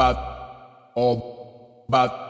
バッ、オ、バッ、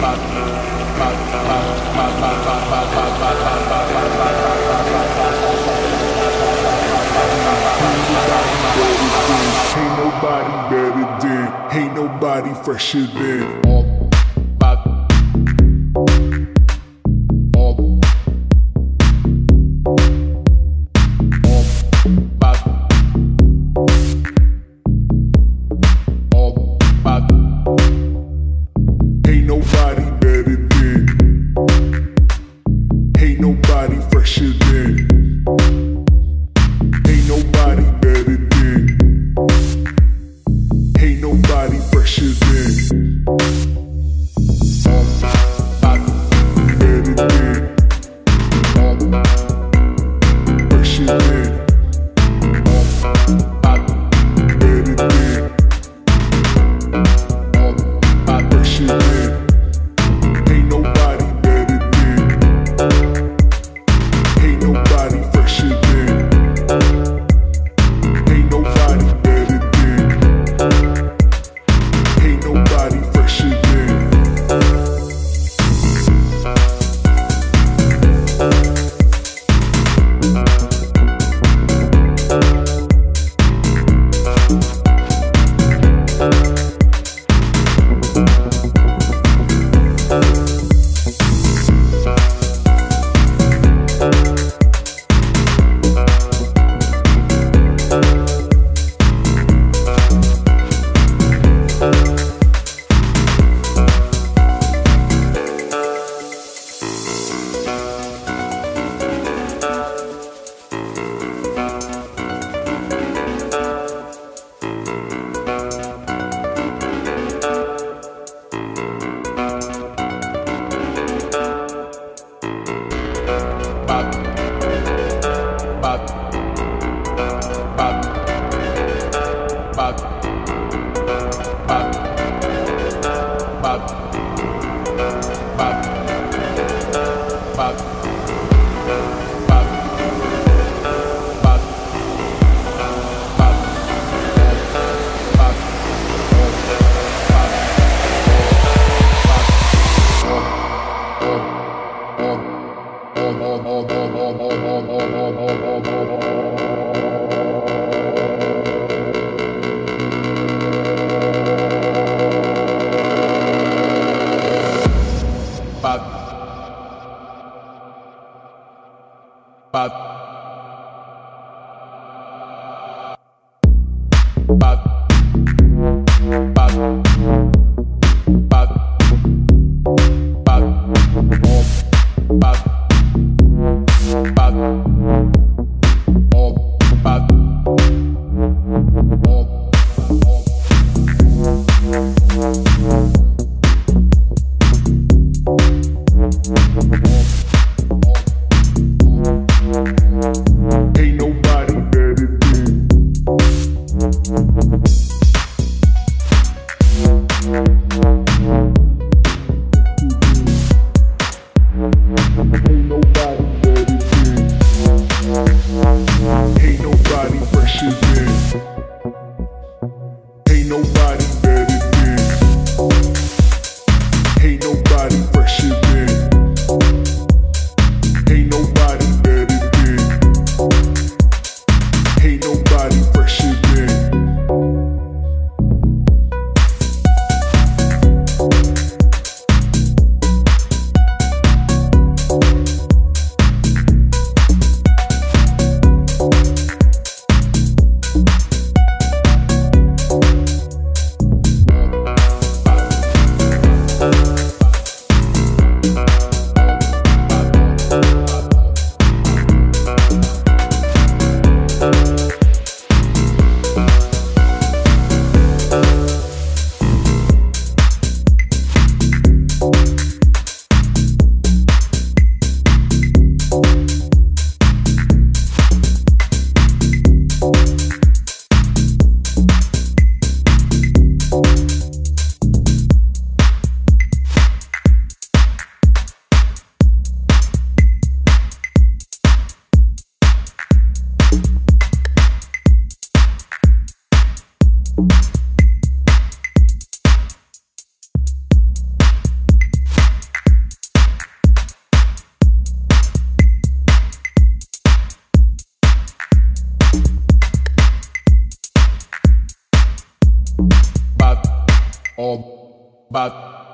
Ain't nobody better than, ain't nobody fresher than all body shit, man. about Bad.